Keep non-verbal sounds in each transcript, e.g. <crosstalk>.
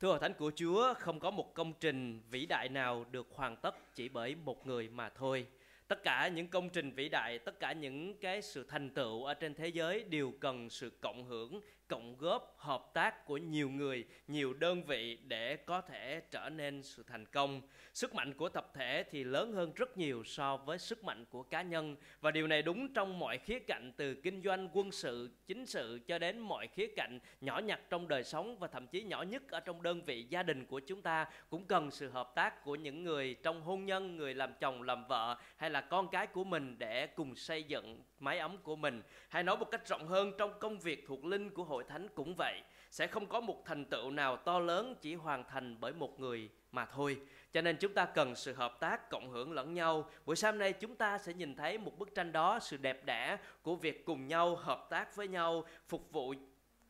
Thưa Hội Thánh của Chúa, không có một công trình vĩ đại nào được hoàn tất chỉ bởi một người mà thôi. Tất cả những công trình vĩ đại, tất cả những cái sự thành tựu ở trên thế giới đều cần sự cộng hưởng, cộng góp, hợp tác của nhiều người, nhiều đơn vị để có thể trở nên sự thành công. Sức mạnh của tập thể thì lớn hơn rất nhiều so với sức mạnh của cá nhân và điều này đúng trong mọi khía cạnh từ kinh doanh, quân sự, chính sự cho đến mọi khía cạnh nhỏ nhặt trong đời sống và thậm chí nhỏ nhất ở trong đơn vị gia đình của chúng ta cũng cần sự hợp tác của những người trong hôn nhân, người làm chồng, làm vợ hay là con cái của mình để cùng xây dựng mái ấm của mình. Hay nói một cách rộng hơn trong công việc thuộc linh của hội thánh cũng vậy. Sẽ không có một thành tựu nào to lớn chỉ hoàn thành bởi một người mà thôi. Cho nên chúng ta cần sự hợp tác, cộng hưởng lẫn nhau. Buổi sáng nay chúng ta sẽ nhìn thấy một bức tranh đó, sự đẹp đẽ của việc cùng nhau hợp tác với nhau, phục vụ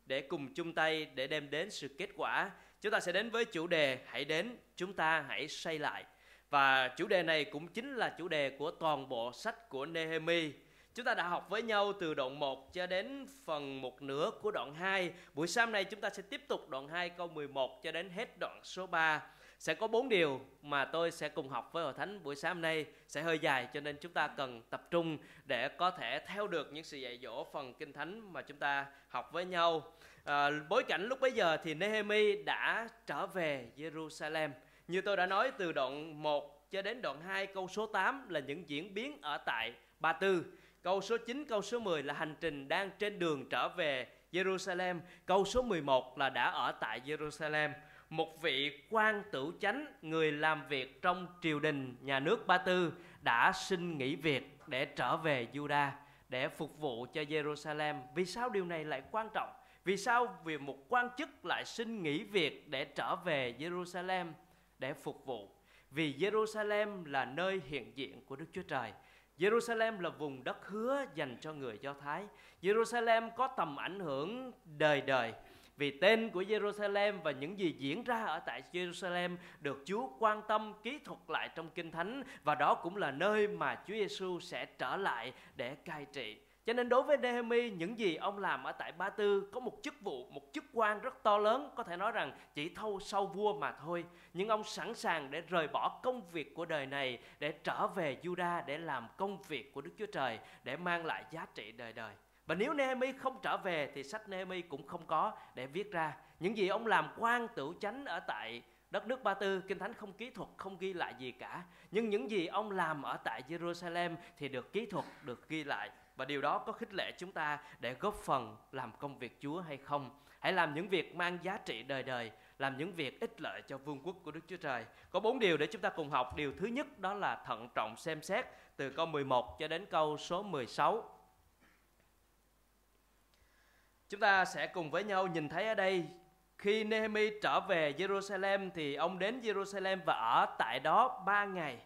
để cùng chung tay để đem đến sự kết quả. Chúng ta sẽ đến với chủ đề hãy đến, chúng ta hãy xây lại. Và chủ đề này cũng chính là chủ đề của toàn bộ sách của Nehemi. Chúng ta đã học với nhau từ đoạn 1 cho đến phần một nửa của đoạn 2. Buổi sáng nay chúng ta sẽ tiếp tục đoạn 2 câu 11 cho đến hết đoạn số 3 sẽ có 4 điều mà tôi sẽ cùng học với hội thánh buổi sáng nay. Sẽ hơi dài cho nên chúng ta cần tập trung để có thể theo được những sự dạy dỗ phần kinh thánh mà chúng ta học với nhau. À, bối cảnh lúc bấy giờ thì Nehemi đã trở về Jerusalem. Như tôi đã nói từ đoạn 1 cho đến đoạn 2 câu số 8 là những diễn biến ở tại Ba Tư câu số 9 câu số 10 là hành trình đang trên đường trở về Jerusalem câu số 11 là đã ở tại Jerusalem một vị quan tử chánh, người làm việc trong triều đình nhà nước Ba Tư, đã xin nghỉ việc để trở về Juda để phục vụ cho Jerusalem. Vì sao điều này lại quan trọng? Vì sao vì một quan chức lại xin nghỉ việc để trở về Jerusalem để phục vụ? Vì Jerusalem là nơi hiện diện của Đức Chúa Trời. Jerusalem là vùng đất hứa dành cho người Do Thái. Jerusalem có tầm ảnh hưởng đời đời, vì tên của Jerusalem và những gì diễn ra ở tại Jerusalem được Chúa quan tâm, ký thuật lại trong Kinh Thánh, và đó cũng là nơi mà Chúa Giêsu sẽ trở lại để cai trị. Cho nên đối với Nehemi, những gì ông làm ở tại Ba Tư có một chức vụ, một chức quan rất to lớn, có thể nói rằng chỉ thâu sau vua mà thôi. Nhưng ông sẵn sàng để rời bỏ công việc của đời này, để trở về Juda để làm công việc của Đức Chúa Trời, để mang lại giá trị đời đời. Và nếu Nehemi không trở về thì sách Nehemi cũng không có để viết ra. Những gì ông làm quan tửu chánh ở tại đất nước Ba Tư, Kinh Thánh không kỹ thuật, không ghi lại gì cả. Nhưng những gì ông làm ở tại Jerusalem thì được kỹ thuật, được ghi lại. Và điều đó có khích lệ chúng ta để góp phần làm công việc Chúa hay không. Hãy làm những việc mang giá trị đời đời, làm những việc ích lợi cho vương quốc của Đức Chúa Trời. Có bốn điều để chúng ta cùng học. Điều thứ nhất đó là thận trọng xem xét từ câu 11 cho đến câu số 16. Chúng ta sẽ cùng với nhau nhìn thấy ở đây khi Nehemi trở về Jerusalem thì ông đến Jerusalem và ở tại đó ba ngày.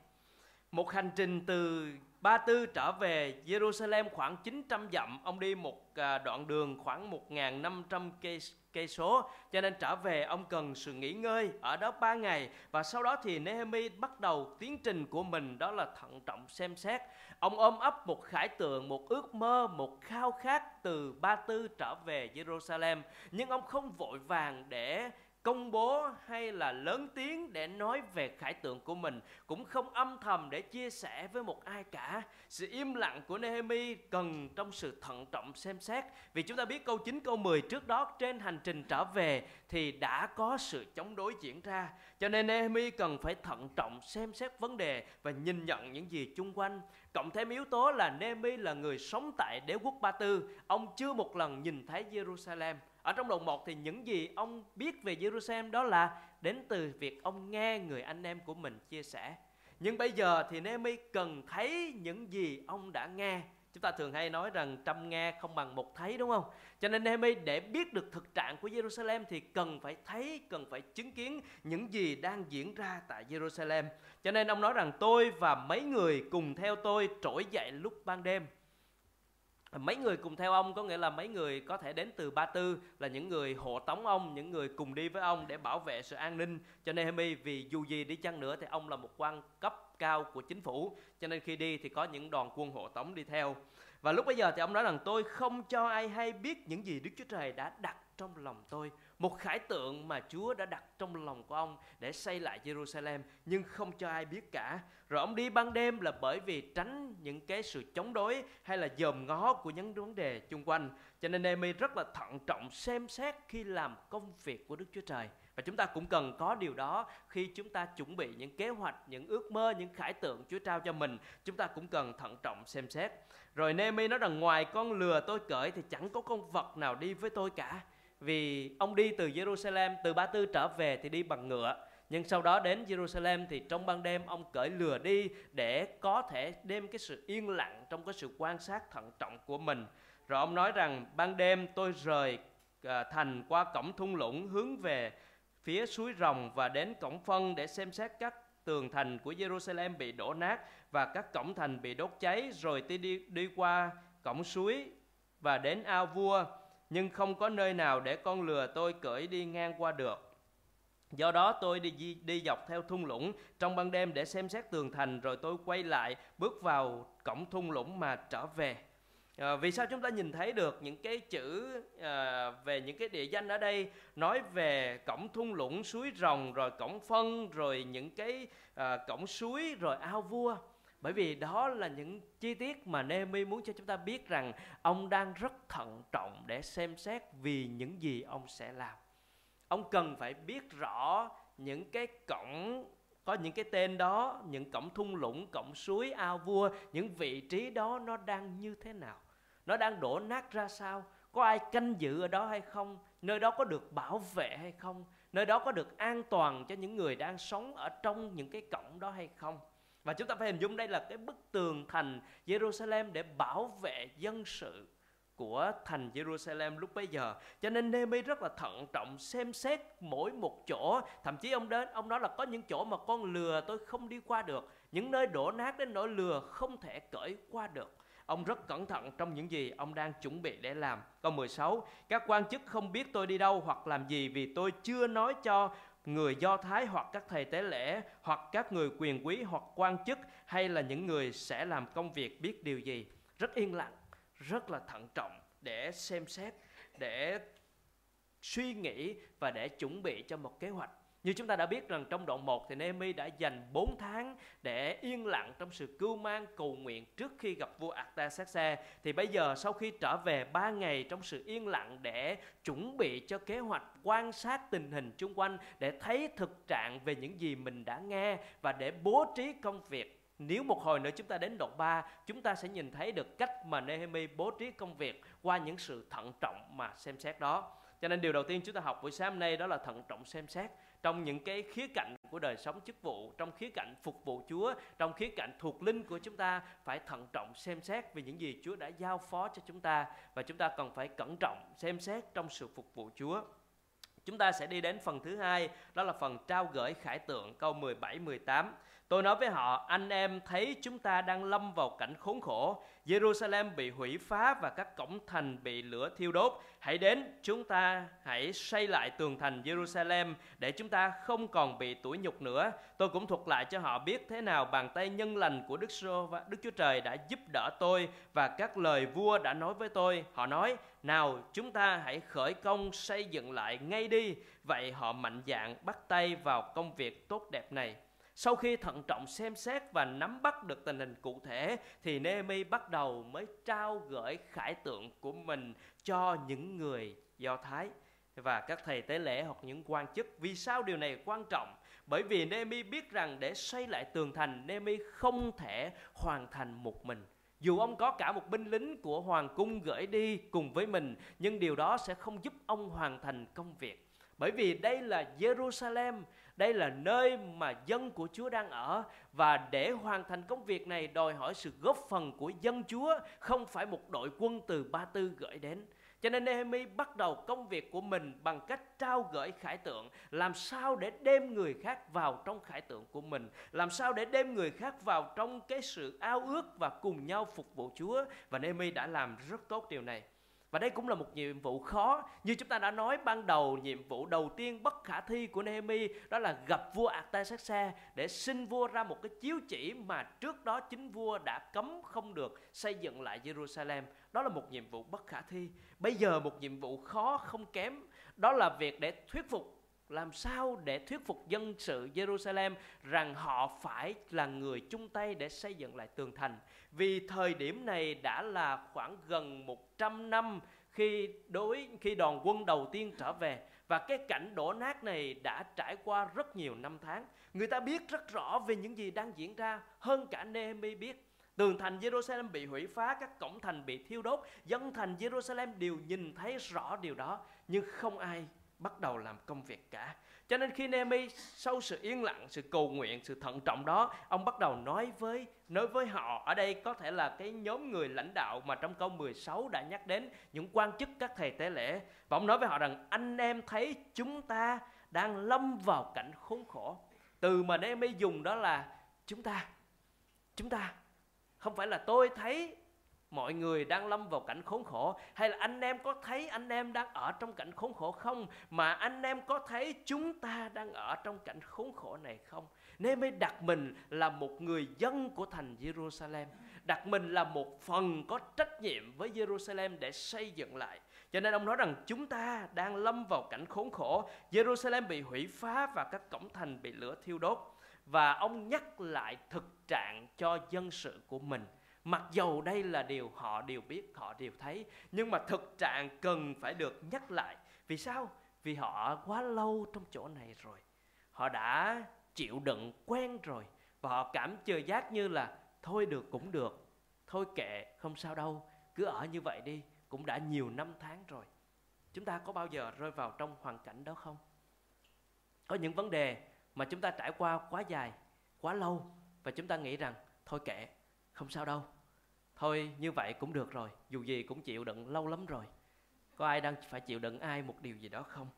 Một hành trình từ Ba Tư trở về Jerusalem khoảng 900 dặm, ông đi một à, đoạn đường khoảng 1.500 cây cây số. Cho nên trở về ông cần sự nghỉ ngơi ở đó ba ngày. Và sau đó thì Nehemi bắt đầu tiến trình của mình đó là thận trọng xem xét. Ông ôm ấp một khải tượng một ước mơ một khao khát từ Ba Tư trở về Jerusalem. Nhưng ông không vội vàng để công bố hay là lớn tiếng để nói về khải tượng của mình, cũng không âm thầm để chia sẻ với một ai cả. Sự im lặng của Nehemi cần trong sự thận trọng xem xét. Vì chúng ta biết câu 9 câu 10 trước đó trên hành trình trở về thì đã có sự chống đối diễn ra. Cho nên Nehemi cần phải thận trọng xem xét vấn đề và nhìn nhận những gì chung quanh. Cộng thêm yếu tố là Nehemi là người sống tại đế quốc Ba Tư. Ông chưa một lần nhìn thấy Jerusalem ở trong đoạn 1 thì những gì ông biết về Jerusalem đó là đến từ việc ông nghe người anh em của mình chia sẻ. Nhưng bây giờ thì Nehemi cần thấy những gì ông đã nghe. Chúng ta thường hay nói rằng trăm nghe không bằng một thấy đúng không? Cho nên Nehemi để biết được thực trạng của Jerusalem thì cần phải thấy, cần phải chứng kiến những gì đang diễn ra tại Jerusalem. Cho nên ông nói rằng tôi và mấy người cùng theo tôi trỗi dậy lúc ban đêm mấy người cùng theo ông có nghĩa là mấy người có thể đến từ Ba Tư là những người hộ tống ông, những người cùng đi với ông để bảo vệ sự an ninh. Cho Nehemi vì dù gì đi chăng nữa thì ông là một quan cấp cao của chính phủ. Cho nên khi đi thì có những đoàn quân hộ tống đi theo. Và lúc bây giờ thì ông nói rằng tôi không cho ai hay biết những gì Đức Chúa Trời đã đặt trong lòng tôi. Một khải tượng mà Chúa đã đặt trong lòng của ông để xây lại Jerusalem nhưng không cho ai biết cả. Rồi ông đi ban đêm là bởi vì tránh những cái sự chống đối hay là dòm ngó của những vấn đề chung quanh. Cho nên Nehemi rất là thận trọng xem xét khi làm công việc của Đức Chúa Trời. Và chúng ta cũng cần có điều đó khi chúng ta chuẩn bị những kế hoạch, những ước mơ, những khải tượng Chúa trao cho mình. Chúng ta cũng cần thận trọng xem xét. Rồi Nehemi nói rằng ngoài con lừa tôi cởi thì chẳng có con vật nào đi với tôi cả. Vì ông đi từ Jerusalem, từ Ba Tư trở về thì đi bằng ngựa. Nhưng sau đó đến Jerusalem thì trong ban đêm ông cởi lừa đi để có thể đem cái sự yên lặng trong cái sự quan sát thận trọng của mình. Rồi ông nói rằng, ban đêm tôi rời ờ, thành qua cổng thung lũng hướng về phía suối rồng và đến cổng phân để xem xét các tường thành của Jerusalem bị đổ nát và các cổng thành bị đốt cháy. Rồi tôi đi đi qua cổng suối và đến ao vua. Nhưng không có nơi nào để con lừa tôi cởi đi ngang qua được. Do đó tôi đi đi dọc theo thung lũng trong ban đêm để xem xét tường thành rồi tôi quay lại bước vào cổng thung lũng mà trở về. À, vì sao chúng ta nhìn thấy được những cái chữ à, về những cái địa danh ở đây? Nói về cổng thung lũng suối rồng rồi cổng phân rồi những cái à, cổng suối rồi ao vua. Bởi vì đó là những chi tiết mà Nehemi muốn cho chúng ta biết rằng ông đang rất thận trọng để xem xét vì những gì ông sẽ làm ông cần phải biết rõ những cái cổng, có những cái tên đó, những cổng thung lũng, cổng suối, ao vua, những vị trí đó nó đang như thế nào? Nó đang đổ nát ra sao? Có ai canh giữ ở đó hay không? Nơi đó có được bảo vệ hay không? Nơi đó có được an toàn cho những người đang sống ở trong những cái cổng đó hay không? Và chúng ta phải hình dung đây là cái bức tường thành Jerusalem để bảo vệ dân sự của thành Jerusalem lúc bấy giờ. Cho nên Nehemi rất là thận trọng xem xét mỗi một chỗ. Thậm chí ông đến ông nói là có những chỗ mà con lừa tôi không đi qua được. Những nơi đổ nát đến nỗi lừa không thể cởi qua được. Ông rất cẩn thận trong những gì ông đang chuẩn bị để làm. Câu 16, các quan chức không biết tôi đi đâu hoặc làm gì vì tôi chưa nói cho người Do Thái hoặc các thầy tế lễ hoặc các người quyền quý hoặc quan chức hay là những người sẽ làm công việc biết điều gì. Rất yên lặng rất là thận trọng để xem xét, để suy nghĩ và để chuẩn bị cho một kế hoạch như chúng ta đã biết rằng trong đoạn 1 thì Nehemi đã dành 4 tháng để yên lặng trong sự cưu mang, cầu nguyện trước khi gặp vua Artaxerxes. Thì bây giờ sau khi trở về 3 ngày trong sự yên lặng để chuẩn bị cho kế hoạch quan sát tình hình chung quanh, để thấy thực trạng về những gì mình đã nghe và để bố trí công việc nếu một hồi nữa chúng ta đến đoạn 3, chúng ta sẽ nhìn thấy được cách mà Nehemi bố trí công việc qua những sự thận trọng mà xem xét đó. Cho nên điều đầu tiên chúng ta học buổi sáng hôm nay đó là thận trọng xem xét trong những cái khía cạnh của đời sống chức vụ, trong khía cạnh phục vụ Chúa, trong khía cạnh thuộc linh của chúng ta phải thận trọng xem xét về những gì Chúa đã giao phó cho chúng ta và chúng ta cần phải cẩn trọng xem xét trong sự phục vụ Chúa. Chúng ta sẽ đi đến phần thứ hai, đó là phần trao gửi khải tượng câu 17 18. Tôi nói với họ, anh em thấy chúng ta đang lâm vào cảnh khốn khổ. Jerusalem bị hủy phá và các cổng thành bị lửa thiêu đốt. Hãy đến, chúng ta hãy xây lại tường thành Jerusalem để chúng ta không còn bị tủi nhục nữa. Tôi cũng thuật lại cho họ biết thế nào bàn tay nhân lành của Đức Sô và Đức Chúa Trời đã giúp đỡ tôi và các lời vua đã nói với tôi. Họ nói, nào chúng ta hãy khởi công xây dựng lại ngay đi. Vậy họ mạnh dạn bắt tay vào công việc tốt đẹp này. Sau khi thận trọng xem xét và nắm bắt được tình hình cụ thể thì Nehemi bắt đầu mới trao gửi khải tượng của mình cho những người Do Thái và các thầy tế lễ hoặc những quan chức. Vì sao điều này quan trọng? Bởi vì Nehemi biết rằng để xây lại tường thành, Nehemi không thể hoàn thành một mình. Dù ông có cả một binh lính của hoàng cung gửi đi cùng với mình, nhưng điều đó sẽ không giúp ông hoàn thành công việc. Bởi vì đây là Jerusalem, đây là nơi mà dân của Chúa đang ở và để hoàn thành công việc này đòi hỏi sự góp phần của dân Chúa, không phải một đội quân từ Ba Tư gửi đến. Cho nên Nehemi bắt đầu công việc của mình bằng cách trao gửi khải tượng, làm sao để đem người khác vào trong khải tượng của mình, làm sao để đem người khác vào trong cái sự ao ước và cùng nhau phục vụ Chúa. Và Nehemi đã làm rất tốt điều này. Và đây cũng là một nhiệm vụ khó. Như chúng ta đã nói ban đầu, Nhiệm vụ đầu tiên bất khả thi của Nehemi Đó là gặp vua Artaxerxes Để xin vua ra một cái chiếu chỉ Mà trước đó chính vua đã cấm không được Xây dựng lại Jerusalem. Đó là một nhiệm vụ bất khả thi. Bây giờ một nhiệm vụ khó không kém đó là việc để thuyết phục làm sao để thuyết phục dân sự Jerusalem rằng họ phải là người chung tay để xây dựng lại tường thành. Vì thời điểm này đã là khoảng gần 100 năm khi đối khi đoàn quân đầu tiên trở về và cái cảnh đổ nát này đã trải qua rất nhiều năm tháng. Người ta biết rất rõ về những gì đang diễn ra hơn cả Nehemi biết. Tường thành Jerusalem bị hủy phá, các cổng thành bị thiêu đốt, dân thành Jerusalem đều nhìn thấy rõ điều đó, nhưng không ai bắt đầu làm công việc cả. Cho nên khi Nehemi sau sự yên lặng, sự cầu nguyện, sự thận trọng đó, ông bắt đầu nói với nói với họ ở đây có thể là cái nhóm người lãnh đạo mà trong câu 16 đã nhắc đến những quan chức các thầy tế lễ và ông nói với họ rằng anh em thấy chúng ta đang lâm vào cảnh khốn khổ. Từ mà Nehemi dùng đó là chúng ta chúng ta không phải là tôi thấy mọi người đang lâm vào cảnh khốn khổ, hay là anh em có thấy anh em đang ở trong cảnh khốn khổ không? Mà anh em có thấy chúng ta đang ở trong cảnh khốn khổ này không? Nên mới đặt mình là một người dân của thành Jerusalem, đặt mình là một phần có trách nhiệm với Jerusalem để xây dựng lại. Cho nên ông nói rằng chúng ta đang lâm vào cảnh khốn khổ, Jerusalem bị hủy phá và các cổng thành bị lửa thiêu đốt. Và ông nhắc lại thực trạng cho dân sự của mình. Mặc dầu đây là điều họ đều biết, họ đều thấy Nhưng mà thực trạng cần phải được nhắc lại Vì sao? Vì họ quá lâu trong chỗ này rồi Họ đã chịu đựng quen rồi Và họ cảm chờ giác như là Thôi được cũng được Thôi kệ không sao đâu Cứ ở như vậy đi Cũng đã nhiều năm tháng rồi Chúng ta có bao giờ rơi vào trong hoàn cảnh đó không? Có những vấn đề mà chúng ta trải qua quá dài, quá lâu Và chúng ta nghĩ rằng Thôi kệ, không sao đâu thôi, như vậy cũng được rồi, dù gì cũng chịu đựng lâu lắm rồi. Có ai đang phải chịu đựng ai một điều gì đó không?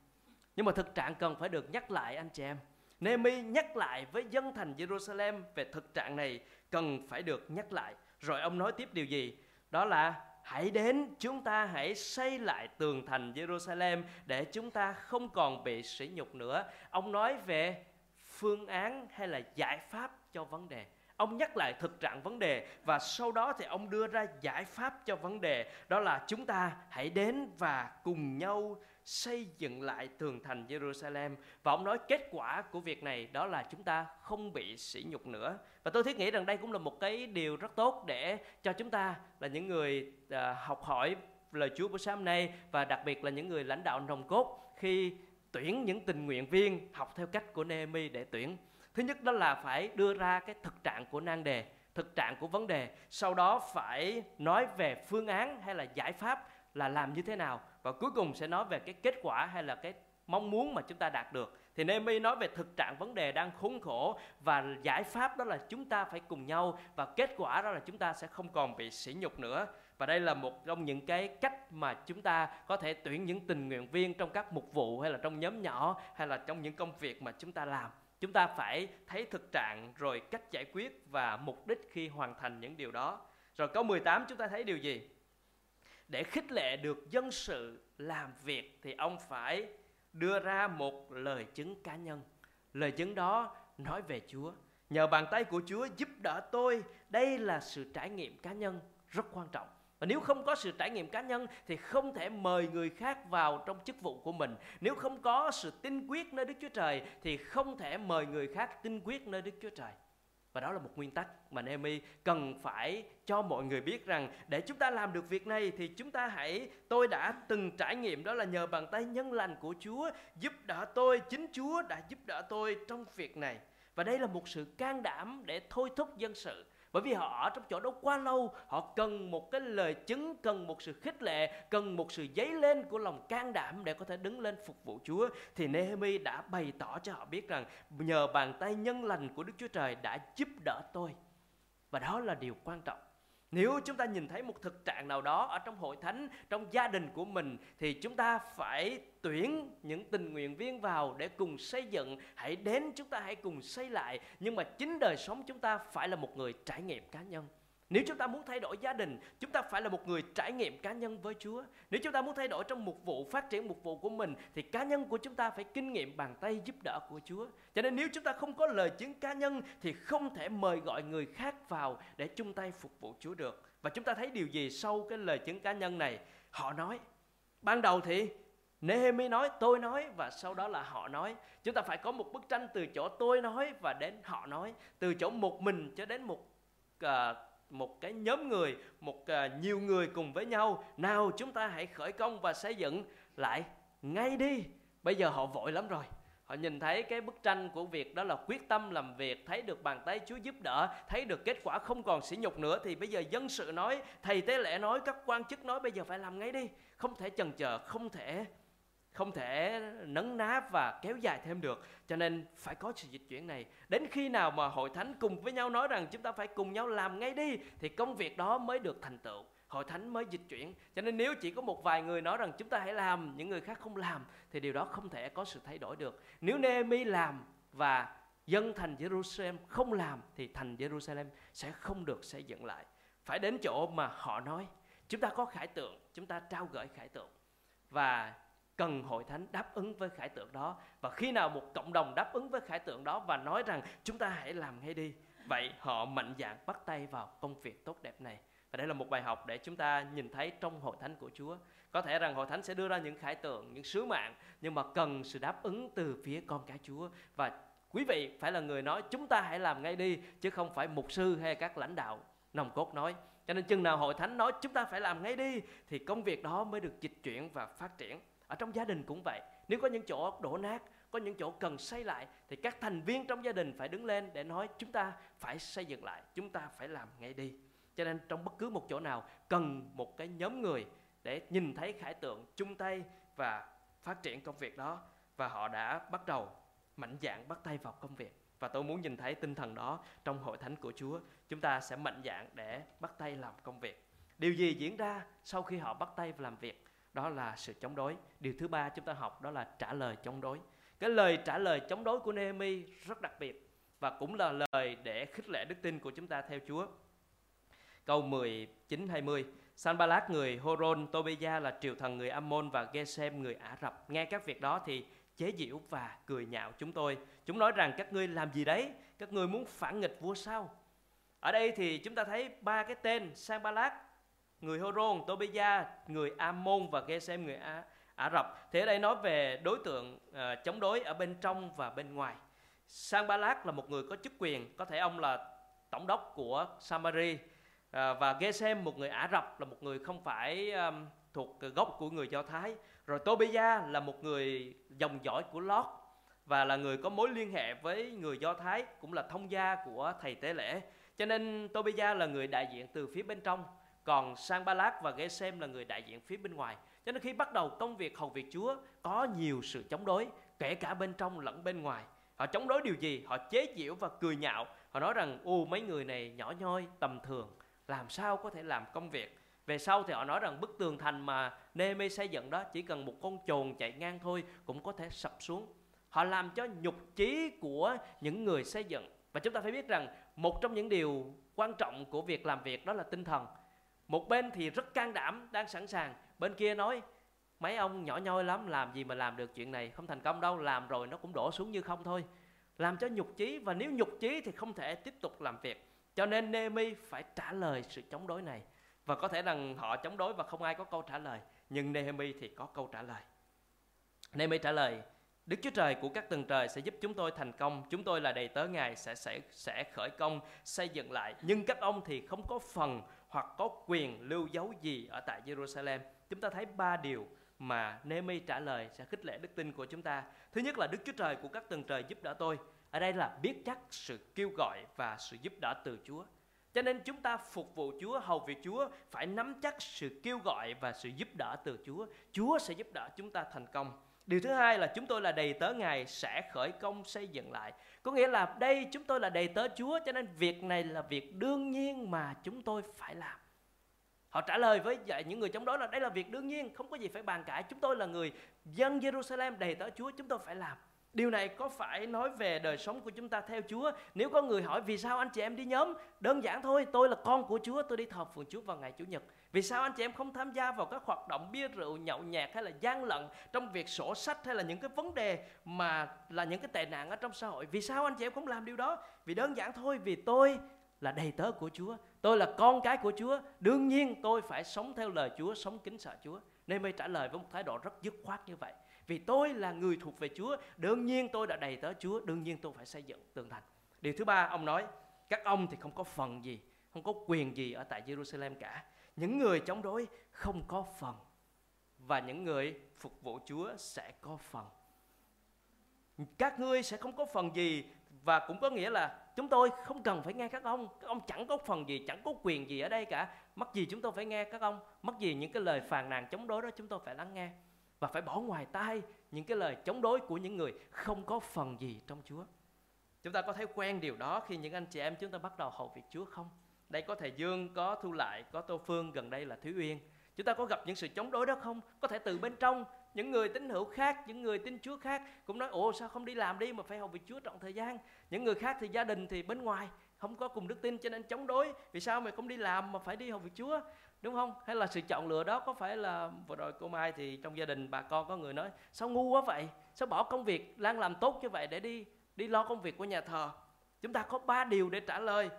Nhưng mà thực trạng cần phải được nhắc lại, anh chị em. Nehemi nhắc lại với dân thành Jerusalem về thực trạng này cần phải được nhắc lại. Rồi ông nói tiếp điều gì? Đó là, hãy đến, chúng ta hãy xây lại tường thành Jerusalem để chúng ta không còn bị sỉ nhục nữa. Ông nói về phương án hay là giải pháp cho vấn đề. Ông nhắc lại thực trạng vấn đề và sau đó thì ông đưa ra giải pháp cho vấn đề. Đó là chúng ta hãy đến và cùng nhau xây dựng lại tường thành Jerusalem. Và ông nói kết quả của việc này đó là chúng ta không bị sỉ nhục nữa. Và tôi thiết nghĩ rằng đây cũng là một cái điều rất tốt để cho chúng ta là những người à, học hỏi lời Chúa buổi sáng nay và đặc biệt là những người lãnh đạo nòng cốt khi tuyển những tình nguyện viên học theo cách của Nehemi để tuyển thứ nhất đó là phải đưa ra cái thực trạng của nan đề, thực trạng của vấn đề, sau đó phải nói về phương án hay là giải pháp là làm như thế nào, và cuối cùng sẽ nói về cái kết quả hay là cái mong muốn mà chúng ta đạt được. Thì Nehemi nói về thực trạng vấn đề đang khốn khổ và giải pháp đó là chúng ta phải cùng nhau và kết quả đó là chúng ta sẽ không còn bị sỉ nhục nữa. Và đây là một trong những cái cách mà chúng ta có thể tuyển những tình nguyện viên trong các mục vụ hay là trong nhóm nhỏ hay là trong những công việc mà chúng ta làm chúng ta phải thấy thực trạng rồi cách giải quyết và mục đích khi hoàn thành những điều đó. Rồi câu 18 chúng ta thấy điều gì? Để khích lệ được dân sự làm việc thì ông phải đưa ra một lời chứng cá nhân. Lời chứng đó nói về chúa. Nhờ bàn tay của chúa giúp đỡ tôi. Đây là sự trải nghiệm cá nhân rất quan trọng và nếu không có sự trải nghiệm cá nhân thì không thể mời người khác vào trong chức vụ của mình. Nếu không có sự tin quyết nơi Đức Chúa Trời thì không thể mời người khác tin quyết nơi Đức Chúa Trời. Và đó là một nguyên tắc mà Nehemi cần phải cho mọi người biết rằng để chúng ta làm được việc này thì chúng ta hãy tôi đã từng trải nghiệm đó là nhờ bàn tay nhân lành của Chúa giúp đỡ tôi, chính Chúa đã giúp đỡ tôi trong việc này. Và đây là một sự can đảm để thôi thúc dân sự bởi vì họ ở trong chỗ đó quá lâu, họ cần một cái lời chứng, cần một sự khích lệ, cần một sự dấy lên của lòng can đảm để có thể đứng lên phục vụ Chúa. Thì Nehemi đã bày tỏ cho họ biết rằng nhờ bàn tay nhân lành của Đức Chúa Trời đã giúp đỡ tôi. Và đó là điều quan trọng nếu chúng ta nhìn thấy một thực trạng nào đó ở trong hội thánh, trong gia đình của mình thì chúng ta phải tuyển những tình nguyện viên vào để cùng xây dựng. Hãy đến chúng ta hãy cùng xây lại. Nhưng mà chính đời sống chúng ta phải là một người trải nghiệm cá nhân. Nếu chúng ta muốn thay đổi gia đình, chúng ta phải là một người trải nghiệm cá nhân với Chúa. Nếu chúng ta muốn thay đổi trong mục vụ, phát triển mục vụ của mình, thì cá nhân của chúng ta phải kinh nghiệm bàn tay giúp đỡ của Chúa. Cho nên nếu chúng ta không có lời chứng cá nhân, thì không thể mời gọi người khác vào để chung tay phục vụ Chúa được. Và chúng ta thấy điều gì sau cái lời chứng cá nhân này? Họ nói, ban đầu thì Nehemi nói tôi nói và sau đó là họ nói chúng ta phải có một bức tranh từ chỗ tôi nói và đến họ nói từ chỗ một mình cho đến một uh, một cái nhóm người một uh, nhiều người cùng với nhau. Nào chúng ta hãy khởi công và xây dựng lại ngay đi. Bây giờ họ vội lắm rồi. Họ nhìn thấy cái bức tranh của việc đó là quyết tâm làm việc thấy được bàn tay Chúa giúp đỡ thấy được kết quả không còn sỉ nhục nữa thì bây giờ dân sự nói thầy tế lễ nói các quan chức nói bây giờ phải làm ngay đi. Không thể chần chờ không thể không thể nấn ná và kéo dài thêm được. Cho nên phải có sự dịch chuyển này. Đến khi nào mà hội thánh cùng với nhau nói rằng chúng ta phải cùng nhau làm ngay đi, thì công việc đó mới được thành tựu. Hội thánh mới dịch chuyển. Cho nên nếu chỉ có một vài người nói rằng chúng ta hãy làm, những người khác không làm, thì điều đó không thể có sự thay đổi được. Nếu Nehemi làm và dân thành Jerusalem không làm, thì thành Jerusalem sẽ không được xây dựng lại. Phải đến chỗ mà họ nói, chúng ta có khải tượng, chúng ta trao gửi khải tượng. Và cần hội thánh đáp ứng với khải tượng đó. Và khi nào một cộng đồng đáp ứng với khải tượng đó và nói rằng chúng ta hãy làm ngay đi, vậy họ mạnh dạn bắt tay vào công việc tốt đẹp này. Và đây là một bài học để chúng ta nhìn thấy trong hội thánh của Chúa. Có thể rằng hội thánh sẽ đưa ra những khải tượng, những sứ mạng, nhưng mà cần sự đáp ứng từ phía con cái Chúa. Và quý vị phải là người nói, chúng ta hãy làm ngay đi, chứ không phải mục sư hay các lãnh đạo nòng cốt nói. Cho nên chừng nào hội thánh nói, chúng ta phải làm ngay đi, thì công việc đó mới được dịch chuyển và phát triển ở trong gia đình cũng vậy. Nếu có những chỗ đổ nát, có những chỗ cần xây lại, thì các thành viên trong gia đình phải đứng lên để nói, chúng ta phải xây dựng lại, chúng ta phải làm ngay đi. Cho nên trong bất cứ một chỗ nào, cần một cái nhóm người để nhìn thấy khải tượng chung tay và phát triển công việc đó. Và họ đã bắt đầu mạnh dạn bắt tay vào công việc. Và tôi muốn nhìn thấy tinh thần đó trong hội thánh của Chúa. Chúng ta sẽ mạnh dạn để bắt tay làm công việc. Điều gì diễn ra sau khi họ bắt tay làm việc? Đó là sự chống đối điều thứ ba chúng ta học đó là trả lời chống đối cái lời trả lời chống đối của Nehemi rất đặc biệt và cũng là lời để khích lệ đức tin của chúng ta theo Chúa câu 19 20 Sanballat người Horon, Tobia là triều thần người Ammon và Gesem người Ả Rập. Nghe các việc đó thì chế giễu và cười nhạo chúng tôi. Chúng nói rằng các ngươi làm gì đấy? Các ngươi muốn phản nghịch vua sao? Ở đây thì chúng ta thấy ba cái tên Sanballat, người Horon, Tobia, người Amon và Gesem người Ả, Ả Rập. Thế ở đây nói về đối tượng uh, chống đối ở bên trong và bên ngoài. Sang Balak là một người có chức quyền, có thể ông là tổng đốc của Samari uh, và Gesem một người Ả Rập là một người không phải um, thuộc gốc của người Do Thái rồi Tobia là một người dòng dõi của Lót và là người có mối liên hệ với người Do Thái cũng là thông gia của thầy tế lễ cho nên Tobia là người đại diện từ phía bên trong còn sang ba lát và Gesem là người đại diện phía bên ngoài. Cho nên khi bắt đầu công việc hầu việc Chúa, có nhiều sự chống đối, kể cả bên trong lẫn bên ngoài. Họ chống đối điều gì? Họ chế giễu và cười nhạo. Họ nói rằng, u, mấy người này nhỏ nhoi, tầm thường. Làm sao có thể làm công việc? Về sau thì họ nói rằng, bức tường thành mà Nehemi xây dựng đó, chỉ cần một con chồn chạy ngang thôi cũng có thể sập xuống. Họ làm cho nhục chí của những người xây dựng và chúng ta phải biết rằng, một trong những điều quan trọng của việc làm việc đó là tinh thần một bên thì rất can đảm đang sẵn sàng bên kia nói mấy ông nhỏ nhoi lắm làm gì mà làm được chuyện này không thành công đâu làm rồi nó cũng đổ xuống như không thôi làm cho nhục chí và nếu nhục chí thì không thể tiếp tục làm việc cho nên Nehemi phải trả lời sự chống đối này. Và có thể rằng họ chống đối và không ai có câu trả lời. Nhưng Nehemi thì có câu trả lời. Nehemi trả lời, Đức Chúa Trời của các tầng trời sẽ giúp chúng tôi thành công. Chúng tôi là đầy tớ Ngài sẽ, sẽ, sẽ khởi công xây dựng lại. Nhưng các ông thì không có phần hoặc có quyền lưu dấu gì ở tại Jerusalem. Chúng ta thấy ba điều mà Nehemi trả lời sẽ khích lệ đức tin của chúng ta. Thứ nhất là Đức Chúa Trời của các tầng trời giúp đỡ tôi ở đây là biết chắc sự kêu gọi và sự giúp đỡ từ Chúa. Cho nên chúng ta phục vụ Chúa, hầu việc Chúa phải nắm chắc sự kêu gọi và sự giúp đỡ từ Chúa. Chúa sẽ giúp đỡ chúng ta thành công. Điều thứ hai là chúng tôi là đầy tớ Ngài sẽ khởi công xây dựng lại. Có nghĩa là đây chúng tôi là đầy tớ Chúa cho nên việc này là việc đương nhiên mà chúng tôi phải làm. Họ trả lời với những người chống đối là đây là việc đương nhiên, không có gì phải bàn cãi. Chúng tôi là người dân Jerusalem đầy tớ Chúa, chúng tôi phải làm. Điều này có phải nói về đời sống của chúng ta theo Chúa? Nếu có người hỏi vì sao anh chị em đi nhóm? Đơn giản thôi, tôi là con của Chúa, tôi đi thờ phượng Chúa vào ngày Chủ nhật. Vì sao anh chị em không tham gia vào các hoạt động bia rượu, nhậu nhẹt hay là gian lận trong việc sổ sách hay là những cái vấn đề mà là những cái tệ nạn ở trong xã hội? Vì sao anh chị em không làm điều đó? Vì đơn giản thôi, vì tôi là đầy tớ của Chúa. Tôi là con cái của Chúa. Đương nhiên tôi phải sống theo lời Chúa, sống kính sợ Chúa. Nên mới trả lời với một thái độ rất dứt khoát như vậy. Vì tôi là người thuộc về Chúa, đương nhiên tôi đã đầy tớ Chúa, đương nhiên tôi phải xây dựng tường thành. Điều thứ ba ông nói, các ông thì không có phần gì, không có quyền gì ở tại Jerusalem cả. Những người chống đối không có phần và những người phục vụ Chúa sẽ có phần. Các ngươi sẽ không có phần gì và cũng có nghĩa là chúng tôi không cần phải nghe các ông các ông chẳng có phần gì chẳng có quyền gì ở đây cả mắc gì chúng tôi phải nghe các ông mắc gì những cái lời phàn nàn chống đối đó chúng tôi phải lắng nghe và phải bỏ ngoài tai những cái lời chống đối của những người không có phần gì trong Chúa. Chúng ta có thấy quen điều đó khi những anh chị em chúng ta bắt đầu hầu việc Chúa không? Đây có thầy Dương, có Thu Lại, có Tô Phương, gần đây là Thúy Uyên. Chúng ta có gặp những sự chống đối đó không? Có thể từ bên trong, những người tín hữu khác, những người tin chúa khác cũng nói, ồ, sao không đi làm đi mà phải hầu việc chúa trọn thời gian? Những người khác thì gia đình thì bên ngoài không có cùng đức tin cho nên chống đối. Vì sao mày không đi làm mà phải đi hầu việc chúa, đúng không? Hay là sự chọn lựa đó có phải là vừa rồi cô mai thì trong gia đình bà con có người nói, sao ngu quá vậy? Sao bỏ công việc đang làm tốt như vậy để đi đi lo công việc của nhà thờ? Chúng ta có ba điều để trả lời.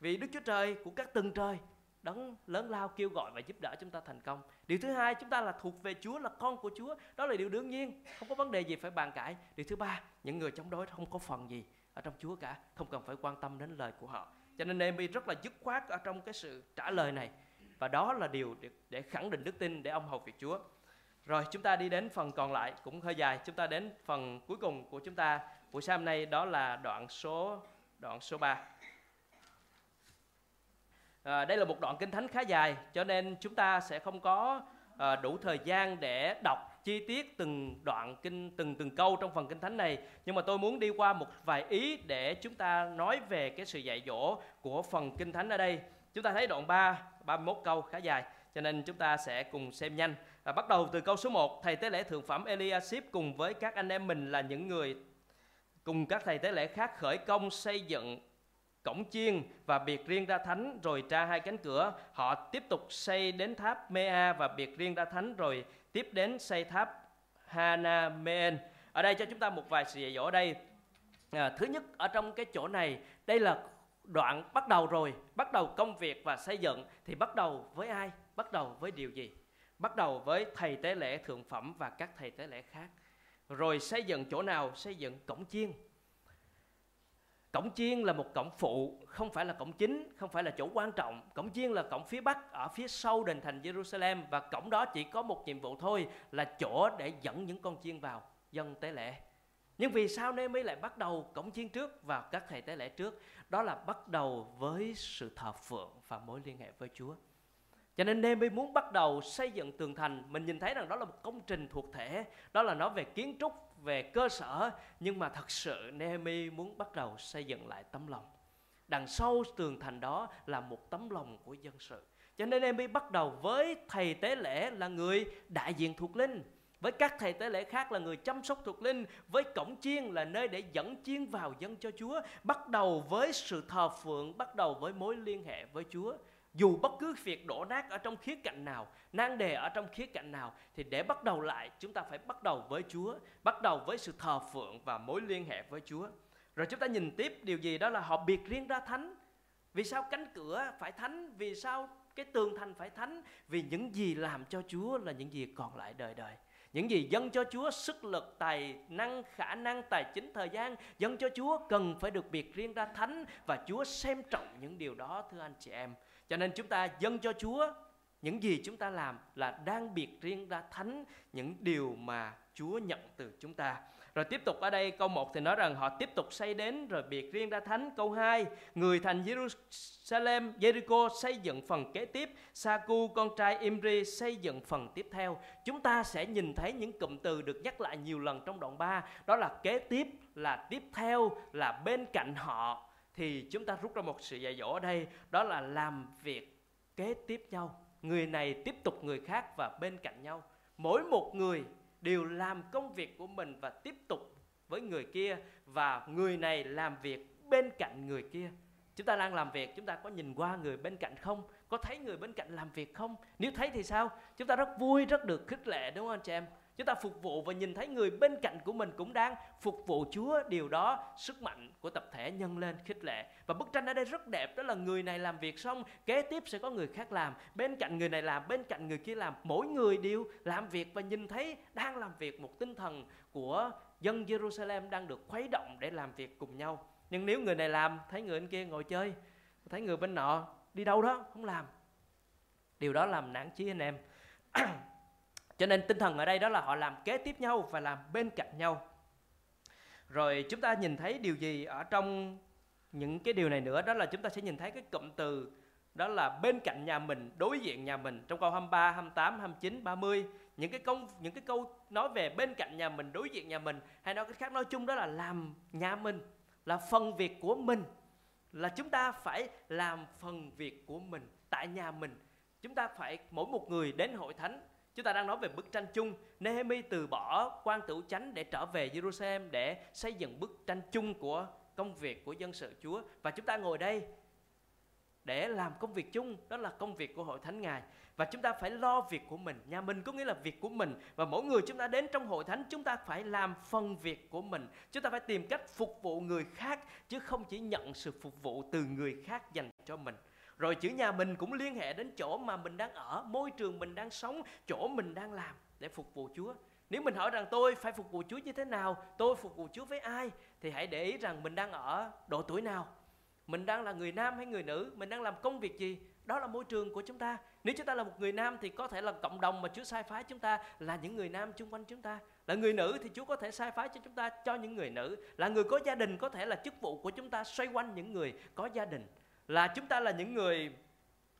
Vì đức chúa trời của các tầng trời đấng lớn lao kêu gọi và giúp đỡ chúng ta thành công. Điều thứ hai, chúng ta là thuộc về chúa, là con của chúa. Đó là điều đương nhiên, không có vấn đề gì phải bàn cãi. Điều thứ ba, những người chống đối không có phần gì ở trong chúa cả không cần phải quan tâm đến lời của họ. Cho nên Nehemi rất là dứt khoát ở trong cái sự trả lời này. Và đó là điều để, để khẳng định đức tin để ông hầu việc chúa. Rồi chúng ta đi đến phần còn lại cũng hơi dài. Chúng ta đến phần cuối cùng của chúng ta buổi sáng hôm nay đó là đoạn số đoạn số 3 À, đây là một đoạn kinh thánh khá dài cho nên chúng ta sẽ không có à, đủ thời gian để đọc chi tiết từng đoạn kinh, từng từng câu trong phần kinh thánh này. Nhưng mà tôi muốn đi qua một vài ý để chúng ta nói về cái sự dạy dỗ của phần kinh thánh ở đây. Chúng ta thấy đoạn 3 31 câu khá dài, cho nên chúng ta sẽ cùng xem nhanh. Và bắt đầu từ câu số 1 thầy tế lễ thượng phẩm Eliashib cùng với các anh em mình là những người, cùng các thầy tế lễ khác khởi công xây dựng cổng chiên và biệt riêng ra thánh rồi tra hai cánh cửa. Họ tiếp tục xây đến tháp Mea và biệt riêng ra thánh rồi tiếp đến xây tháp Hanamen ở đây cho chúng ta một vài sự dạy dỗ đây. À, thứ nhất ở trong cái chỗ này đây là đoạn bắt đầu rồi. Bắt đầu công việc và xây dựng thì bắt đầu với ai? Bắt đầu với điều gì? Bắt đầu với thầy tế lễ thượng phẩm và các thầy tế lễ khác. Rồi xây dựng chỗ nào? Xây dựng cổng chiên Cổng chiên là một cổng phụ, không phải là cổng chính, không phải là chỗ quan trọng. Cổng chiên là cổng phía bắc ở phía sau đền thành Jerusalem và cổng đó chỉ có một nhiệm vụ thôi là chỗ để dẫn những con chiên vào dân tế lễ. Nhưng vì sao nên mới lại bắt đầu cổng chiên trước và các thầy tế lễ trước? Đó là bắt đầu với sự thờ phượng và mối liên hệ với Chúa. Cho nên Nehemi muốn bắt đầu xây dựng tường thành. Mình nhìn thấy rằng đó là một công trình thuộc thể. Đó là nói về kiến trúc, về cơ sở. Nhưng mà thật sự Nehemi muốn bắt đầu xây dựng lại tấm lòng. Đằng sau tường thành đó là một tấm lòng của dân sự. Cho nên Nehemi bắt đầu với thầy tế lễ là người đại diện thuộc linh. Với các thầy tế lễ khác là người chăm sóc thuộc linh. Với cổng chiên là nơi để dẫn chiên vào dân cho chúa. Bắt đầu với sự thờ phượng bắt đầu với mối liên hệ với chúa dù bất cứ việc đổ nát ở trong khía cạnh nào nan đề ở trong khía cạnh nào thì để bắt đầu lại chúng ta phải bắt đầu với chúa bắt đầu với sự thờ phượng và mối liên hệ với chúa. Rồi chúng ta nhìn tiếp điều gì đó là họ biệt riêng ra thánh. Vì sao cánh cửa phải thánh? Vì sao cái tường thành phải thánh? Vì những gì làm cho chúa là những gì còn lại đời đời. Những gì dâng cho Chúa sức lực, tài năng, khả năng, tài chính, thời gian dâng cho Chúa cần phải được biệt riêng ra thánh và Chúa xem trọng những điều đó thưa anh chị em. Cho nên chúng ta dâng cho Chúa những gì chúng ta làm là đang biệt riêng ra thánh những điều mà Chúa nhận từ chúng ta. Rồi tiếp tục ở đây câu 1 thì nói rằng họ tiếp tục xây đến rồi biệt riêng ra thánh. Câu 2, người thành Jerusalem, Jericho xây dựng phần kế tiếp. Saku con trai Imri xây dựng phần tiếp theo. Chúng ta sẽ nhìn thấy những cụm từ được nhắc lại nhiều lần trong đoạn 3. Đó là kế tiếp, là tiếp theo, là bên cạnh họ. Thì chúng ta rút ra một sự dạy dỗ ở đây. Đó là làm việc kế tiếp nhau. Người này tiếp tục người khác và bên cạnh nhau. Mỗi một người đều làm công việc của mình và tiếp tục với người kia, và người này làm việc bên cạnh người kia chúng ta đang làm việc, chúng ta có nhìn qua người bên cạnh không có thấy người bên cạnh làm việc không nếu thấy thì sao chúng ta rất vui, rất được khích lệ, đúng không anh chị em chúng ta phục vụ và nhìn thấy người bên cạnh của mình cũng đang phục vụ Chúa. Điều đó sức mạnh của tập thể nhân lên khích lệ. Và bức tranh ở đây rất đẹp, đó là người này làm việc xong, kế tiếp sẽ có người khác làm. Bên cạnh người này làm, bên cạnh người kia làm. Mỗi người đều làm việc và nhìn thấy đang làm việc một tinh thần của dân Jerusalem đang được khuấy động để làm việc cùng nhau. Nhưng nếu người này làm, thấy người bên kia ngồi chơi, thấy người bên nọ đi đâu đó không làm, điều đó làm nản chí anh em. <clears throat> cho nên tinh thần ở đây đó là họ làm kế tiếp nhau và làm bên cạnh nhau. Rồi chúng ta nhìn thấy điều gì ở trong những cái điều này nữa? Đó là chúng ta sẽ nhìn thấy cái cụm từ đó là bên cạnh nhà mình, đối diện nhà mình. Trong câu 23, 28, 29, 30 những cái câu những cái câu nói về bên cạnh nhà mình, đối diện nhà mình hay nói cách khác nói chung đó là làm nhà mình là phần việc của mình là chúng ta phải làm phần việc của mình tại nhà mình. Chúng ta phải mỗi một người đến hội thánh chúng ta đang nói về bức tranh chung. Nehemi từ bỏ quan tử chánh để trở về Jerusalem để xây dựng bức tranh chung của công việc của dân sự Chúa. Và chúng ta ngồi đây để làm công việc chung, đó là công việc của hội thánh ngài. Và chúng ta phải lo việc của mình. Nhà mình có nghĩa là việc của mình. Và mỗi người chúng ta đến trong hội thánh, chúng ta phải làm phần việc của mình. Chúng ta phải tìm cách phục vụ người khác, chứ không chỉ nhận sự phục vụ từ người khác dành cho mình rồi chữ nhà mình cũng liên hệ đến chỗ mà mình đang ở, môi trường mình đang sống, chỗ mình đang làm để phục vụ chúa. Nếu mình hỏi rằng tôi phải phục vụ chúa như thế nào? Tôi phục vụ chúa với ai? Thì hãy để ý rằng mình đang ở độ tuổi nào. Mình đang là người nam hay người nữ? Mình đang làm công việc gì? Đó là môi trường của chúng ta. Nếu chúng ta là một người nam thì có thể là cộng đồng mà Chúa sai phái chúng ta, là những người nam chung quanh chúng ta. Là người nữ thì Chúa có thể sai phái cho chúng ta, cho những người nữ. Là người có gia đình có thể là chức vụ của chúng ta, xoay quanh những người có gia đình là chúng ta là những người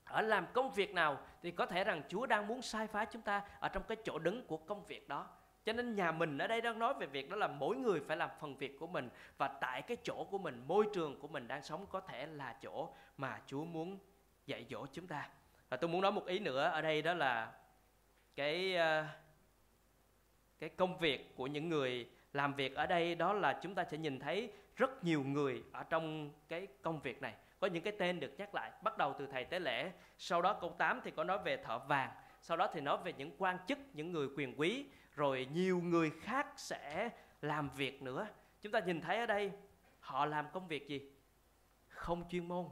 ở làm công việc nào thì có thể rằng Chúa đang muốn sai phá chúng ta ở trong cái chỗ đứng của công việc đó. Cho nên nhà mình ở đây đang nói về việc đó là mỗi người phải làm phần việc của mình và tại cái chỗ của mình, môi trường của mình đang sống có thể là chỗ mà Chúa muốn dạy dỗ chúng ta. Và tôi muốn nói một ý nữa ở đây đó là cái ờ, cái công việc của những người làm việc ở đây đó là chúng ta sẽ nhìn thấy rất nhiều người ở trong cái công việc này có những cái tên được nhắc lại, bắt đầu từ thầy tế lễ, sau đó câu 8 thì có nói về thợ vàng, sau đó thì nói về những quan chức, những người quyền quý, rồi nhiều người khác sẽ làm việc nữa. Chúng ta nhìn thấy ở đây, họ làm công việc gì? Không chuyên môn.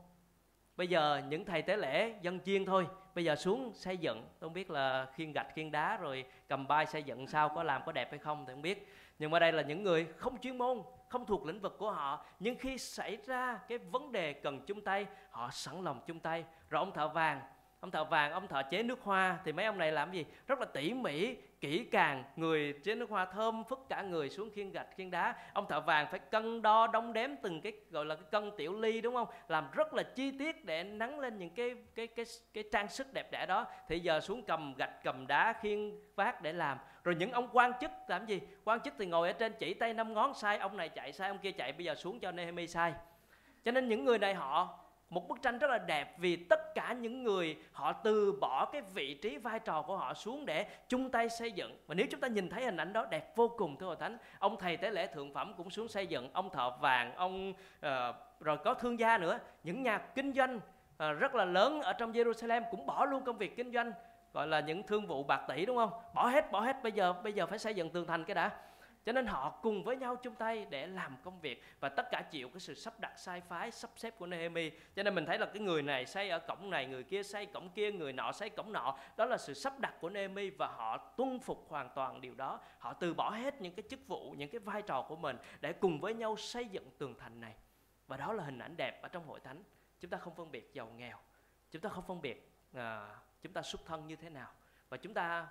Bây giờ những thầy tế lễ dân chuyên thôi bây giờ xuống xây dựng, tôi không biết là khiên gạch, khiên đá rồi cầm bay xây dựng sao, có làm có đẹp hay không thì không biết. Nhưng mà đây là những người không chuyên môn, không thuộc lĩnh vực của họ. Nhưng khi xảy ra cái vấn đề cần chung tay, họ sẵn lòng chung tay. Rồi ông thợ vàng, ông thợ vàng, ông thợ chế nước hoa thì mấy ông này làm gì? Rất là tỉ mỉ kỹ càng, người trên nước hoa thơm phức cả người xuống khiên gạch, khiên đá. Ông thợ vàng phải cân đo, đong đếm từng cái, gọi là cái cân tiểu ly, đúng không? Làm rất là chi tiết để nắng lên những cái cái cái cái trang sức đẹp đẽ đó. Thì giờ xuống cầm gạch, cầm đá, khiên vác để làm. Rồi những ông quan chức làm gì? Quan chức thì ngồi ở trên chỉ tay năm ngón, sai ông này chạy, sai ông kia chạy, bây giờ xuống cho Nehemi sai. Cho nên những người này họ một bức tranh rất là đẹp vì tất cả những người họ từ bỏ cái vị trí vai trò của họ xuống để chung tay xây dựng. Và nếu chúng ta nhìn thấy hình ảnh đó đẹp vô cùng thưa hội thánh. Ông thầy tế lễ thượng phẩm cũng xuống xây dựng ông thợ vàng ông uh, rồi có thương gia nữa. Những nhà kinh doanh uh, rất là lớn ở trong Jerusalem cũng bỏ luôn công việc kinh doanh gọi là những thương vụ bạc tỷ đúng không? Bỏ hết bỏ hết bây giờ bây giờ phải xây dựng tường thành cái đã cho nên họ cùng với nhau chung tay để làm công việc và tất cả chịu cái sự sắp đặt sai phái sắp xếp của Nehemi. Cho nên mình thấy là cái người này xây ở cổng này người kia xây cổng kia người nọ xây cổng nọ. Đó là sự sắp đặt của Nehemi và họ tuân phục hoàn toàn điều đó. Họ từ bỏ hết những cái chức vụ những cái vai trò của mình để cùng với nhau xây dựng tường thành này. Và đó là hình ảnh đẹp ở trong hội thánh. Chúng ta không phân biệt giàu nghèo chúng ta không phân biệt à, chúng ta xuất thân như thế nào. Và chúng ta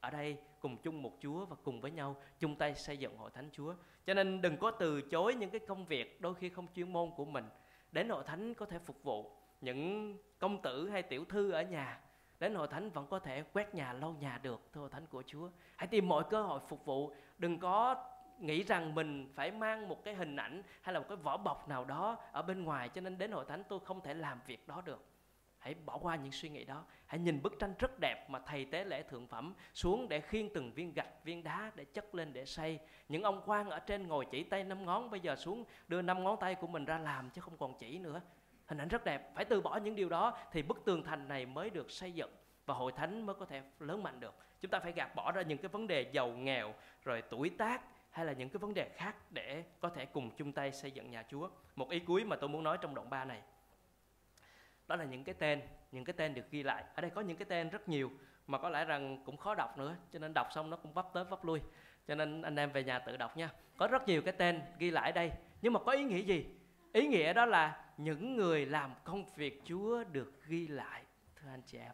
ở đây cùng chung một Chúa và cùng với nhau chung tay xây dựng hội thánh Chúa. Cho nên đừng có từ chối những cái công việc đôi khi không chuyên môn của mình. Đến hội thánh có thể phục vụ những công tử hay tiểu thư ở nhà. Đến hội thánh vẫn có thể quét nhà, lau nhà được, thưa hội thánh của Chúa. Hãy tìm mọi cơ hội phục vụ. Đừng có nghĩ rằng mình phải mang một cái hình ảnh hay là một cái vỏ bọc nào đó ở bên ngoài cho nên đến hội thánh tôi không thể làm việc đó được hãy bỏ qua những suy nghĩ đó. Hãy nhìn bức tranh rất đẹp mà thầy tế lễ thượng phẩm xuống để khiêng từng viên gạch, viên đá để chất lên để xây những ông quan ở trên ngồi chỉ tay năm ngón, bây giờ xuống đưa năm ngón tay của mình ra làm chứ không còn chỉ nữa. Hình ảnh rất đẹp. Phải từ bỏ những điều đó thì bức tường thành này mới được xây dựng và hội thánh mới có thể lớn mạnh được. Chúng ta phải gạt bỏ ra những cái vấn đề giàu nghèo, rồi tuổi tác hay là những cái vấn đề khác để có thể cùng chung tay xây dựng nhà Chúa. Một ý cuối mà tôi muốn nói trong đoạn 3 này. Đó là những cái tên, những cái tên được ghi lại. Ở đây có những cái tên rất nhiều mà có lẽ rằng cũng khó đọc nữa, cho nên đọc xong nó cũng vấp tới vấp lui. Cho nên anh em về nhà tự đọc nha. Có rất nhiều cái tên ghi lại đây, nhưng mà có ý nghĩa gì? Ý nghĩa đó là những người làm công việc Chúa được ghi lại, thưa anh chị em.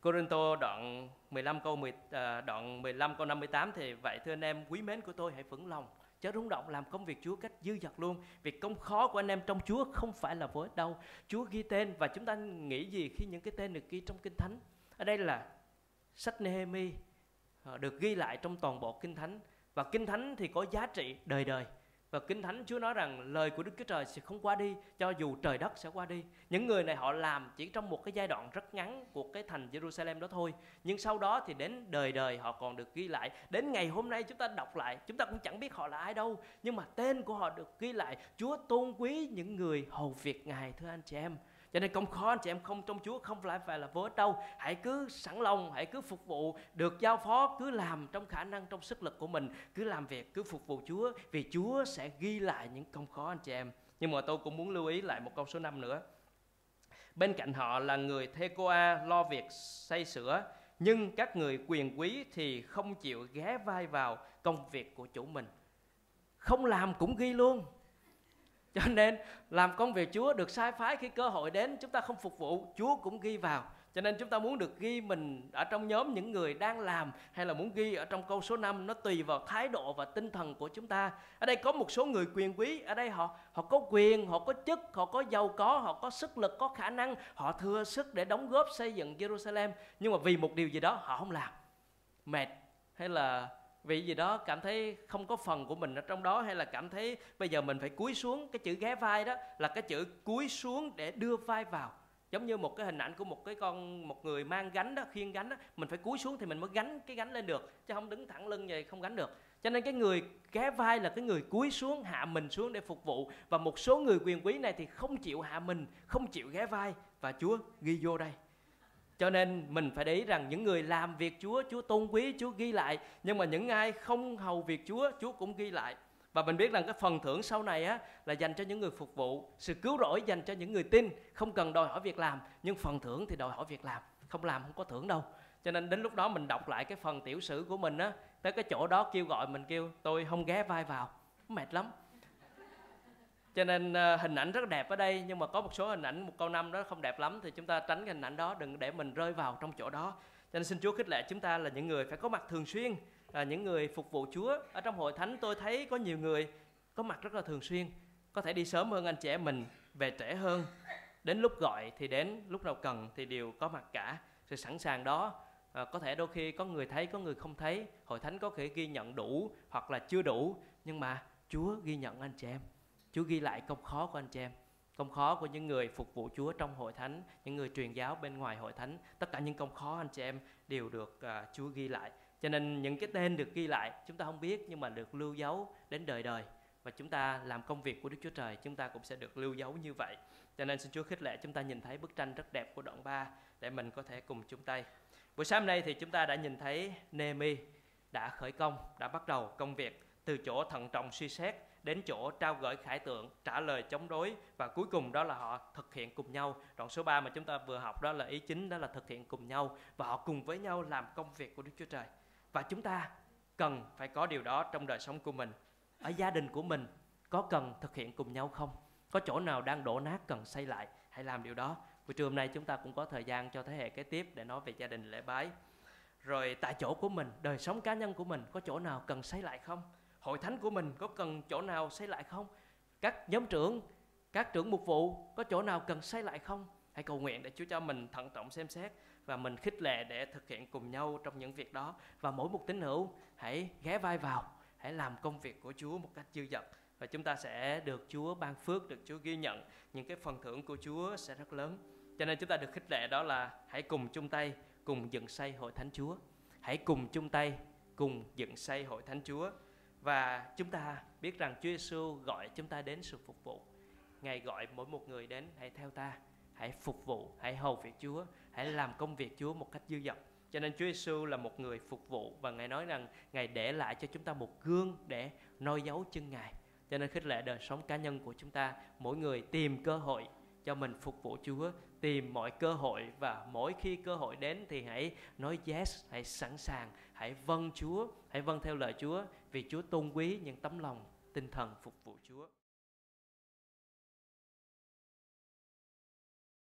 Corinto đoạn 15 câu 10, à, đoạn 15 câu 58 thì vậy thưa anh em quý mến của tôi hãy vững lòng chớ rung động làm công việc Chúa cách dư dật luôn. Việc công khó của anh em trong Chúa không phải là vô ích đâu. Chúa ghi tên và chúng ta nghĩ gì khi những cái tên được ghi trong kinh thánh? Ở đây là sách Nehemi ờ, được ghi lại trong toàn bộ kinh thánh. Và kinh thánh thì có giá trị đời đời và Kinh Thánh Chúa nói rằng lời của Đức Chúa Trời sẽ không qua đi cho dù trời đất sẽ qua đi. Những người này họ làm chỉ trong một cái giai đoạn rất ngắn của cái thành Jerusalem đó thôi. Nhưng sau đó thì đến đời đời họ còn được ghi lại. Đến ngày hôm nay chúng ta đọc lại, chúng ta cũng chẳng biết họ là ai đâu. Nhưng mà tên của họ được ghi lại. Chúa tôn quý những người hầu việc Ngài thưa anh chị em cho nên công khó anh chị em không trong Chúa, không phải phải là vớ đâu hãy cứ sẵn lòng, hãy cứ phục vụ, được giao phó, cứ làm trong khả năng, trong sức lực của mình. Cứ làm việc, cứ phục vụ Chúa, vì Chúa sẽ ghi lại những công khó anh chị em. Nhưng mà tôi cũng muốn lưu ý lại một câu số 5 nữa. Bên cạnh họ là người Thecoa lo việc xây sửa, nhưng các người quyền quý thì không chịu ghé vai vào công việc của chủ mình. Không làm cũng ghi luôn cho nên làm công việc Chúa được sai phái khi cơ hội đến chúng ta không phục vụ Chúa cũng ghi vào cho nên chúng ta muốn được ghi mình ở trong nhóm những người đang làm hay là muốn ghi ở trong câu số 5 nó tùy vào thái độ và tinh thần của chúng ta. Ở đây có một số người quyền quý, ở đây họ họ có quyền, họ có chức, họ có giàu có, họ có sức lực, có khả năng, họ thừa sức để đóng góp xây dựng Jerusalem. Nhưng mà vì một điều gì đó họ không làm. Mệt hay là vì gì đó cảm thấy không có phần của mình ở trong đó, hay là cảm thấy bây giờ mình phải cúi xuống cái chữ ghé vai đó là cái chữ cúi xuống để đưa vai vào. Giống như một cái hình ảnh của một cái con, một người mang gánh đó, khiêng gánh đó, mình phải cúi xuống thì mình mới gánh cái gánh lên được, chứ không đứng thẳng lưng vậy không gánh được. Cho nên cái người ghé vai là cái người cúi xuống, hạ mình xuống để phục vụ, và một số người quyền quý này thì không chịu hạ mình, không chịu ghé vai. Và Chúa ghi vô đây cho nên mình phải để ý rằng những người làm việc Chúa, Chúa tôn quý, Chúa ghi lại. Nhưng mà những ai không hầu việc Chúa, Chúa cũng ghi lại. Và mình biết rằng cái phần thưởng sau này á là dành cho những người phục vụ, sự cứu rỗi dành cho những người tin, không cần đòi hỏi việc làm, nhưng phần thưởng thì đòi hỏi việc làm, không làm không có thưởng đâu. Cho nên đến lúc đó mình đọc lại cái phần tiểu sử của mình á, tới cái chỗ đó kêu gọi mình kêu tôi không ghé vai vào, mệt lắm cho nên uh, hình ảnh rất đẹp ở đây nhưng mà có một số hình ảnh một câu năm đó không đẹp lắm thì chúng ta tránh cái hình ảnh đó đừng để mình rơi vào trong chỗ đó. Cho nên xin Chúa khích lệ chúng ta là những người phải có mặt thường xuyên là những người phục vụ Chúa. Ở trong hội thánh tôi thấy có nhiều người có mặt rất là thường xuyên có thể đi sớm hơn anh trẻ mình về trễ hơn. Đến lúc gọi thì đến lúc nào cần thì đều có mặt cả. Sự sẵn sàng đó à, có thể đôi khi có người thấy có người không thấy. Hội thánh có thể ghi nhận đủ hoặc là chưa đủ nhưng mà Chúa ghi nhận anh chị em. Chúa ghi lại công khó của anh chị em công khó của những người phục vụ Chúa trong hội thánh, những người truyền giáo bên ngoài hội thánh, tất cả những công khó anh chị em đều được uh, Chúa ghi lại. Cho nên những cái tên được ghi lại chúng ta không biết nhưng mà được lưu dấu đến đời đời và chúng ta làm công việc của Đức Chúa Trời chúng ta cũng sẽ được lưu dấu như vậy. Cho nên xin Chúa khích lệ chúng ta nhìn thấy bức tranh rất đẹp của đoạn 3 để mình có thể cùng chung tay. Buổi sáng nay thì chúng ta đã nhìn thấy Nehemi đã khởi công, đã bắt đầu công việc từ chỗ thận trọng suy xét đến chỗ trao gửi khải tượng, trả lời chống đối và cuối cùng đó là họ thực hiện cùng nhau. Đoạn số 3 mà chúng ta vừa học đó là ý chính đó là thực hiện cùng nhau và họ cùng với nhau làm công việc của Đức Chúa Trời. Và chúng ta cần phải có điều đó trong đời sống của mình. Ở gia đình của mình có cần thực hiện cùng nhau không? Có chỗ nào đang đổ nát cần xây lại, hãy làm điều đó. Buổi trưa hôm nay chúng ta cũng có thời gian cho thế hệ kế tiếp để nói về gia đình lễ bái. Rồi tại chỗ của mình, đời sống cá nhân của mình có chỗ nào cần xây lại không? Hội thánh của mình có cần chỗ nào xây lại không? Các nhóm trưởng, các trưởng mục vụ có chỗ nào cần xây lại không? Hãy cầu nguyện để Chúa cho mình thận trọng xem xét và mình khích lệ để thực hiện cùng nhau trong những việc đó. Và mỗi một tín hữu, hãy ghé vai vào, hãy làm công việc của Chúa một cách dư dật. Và chúng ta sẽ được Chúa ban phước, được Chúa ghi nhận. Những cái phần thưởng của Chúa sẽ rất lớn. Cho nên chúng ta được khích lệ đó là hãy cùng chung tay, cùng dựng xây hội thánh Chúa. Hãy cùng chung tay, cùng dựng xây hội thánh Chúa và chúng ta biết rằng Chúa Giêsu gọi chúng ta đến sự phục vụ. Ngài gọi mỗi một người đến hãy theo ta, hãy phục vụ hãy hầu việc Chúa hãy làm công việc Chúa một cách dư dật. Cho nên Chúa Giêsu là một người phục vụ và ngài nói rằng ngài để lại cho chúng ta một gương để noi dấu chân ngài. Cho nên khích lệ đời sống cá nhân của chúng ta mỗi người tìm cơ hội cho mình phục vụ Chúa tìm mọi cơ hội và mỗi khi cơ hội đến thì hãy nói yes hãy sẵn sàng hãy vâng Chúa hãy vâng theo lời Chúa vì Chúa tôn quý những tấm lòng tinh thần phục vụ Chúa.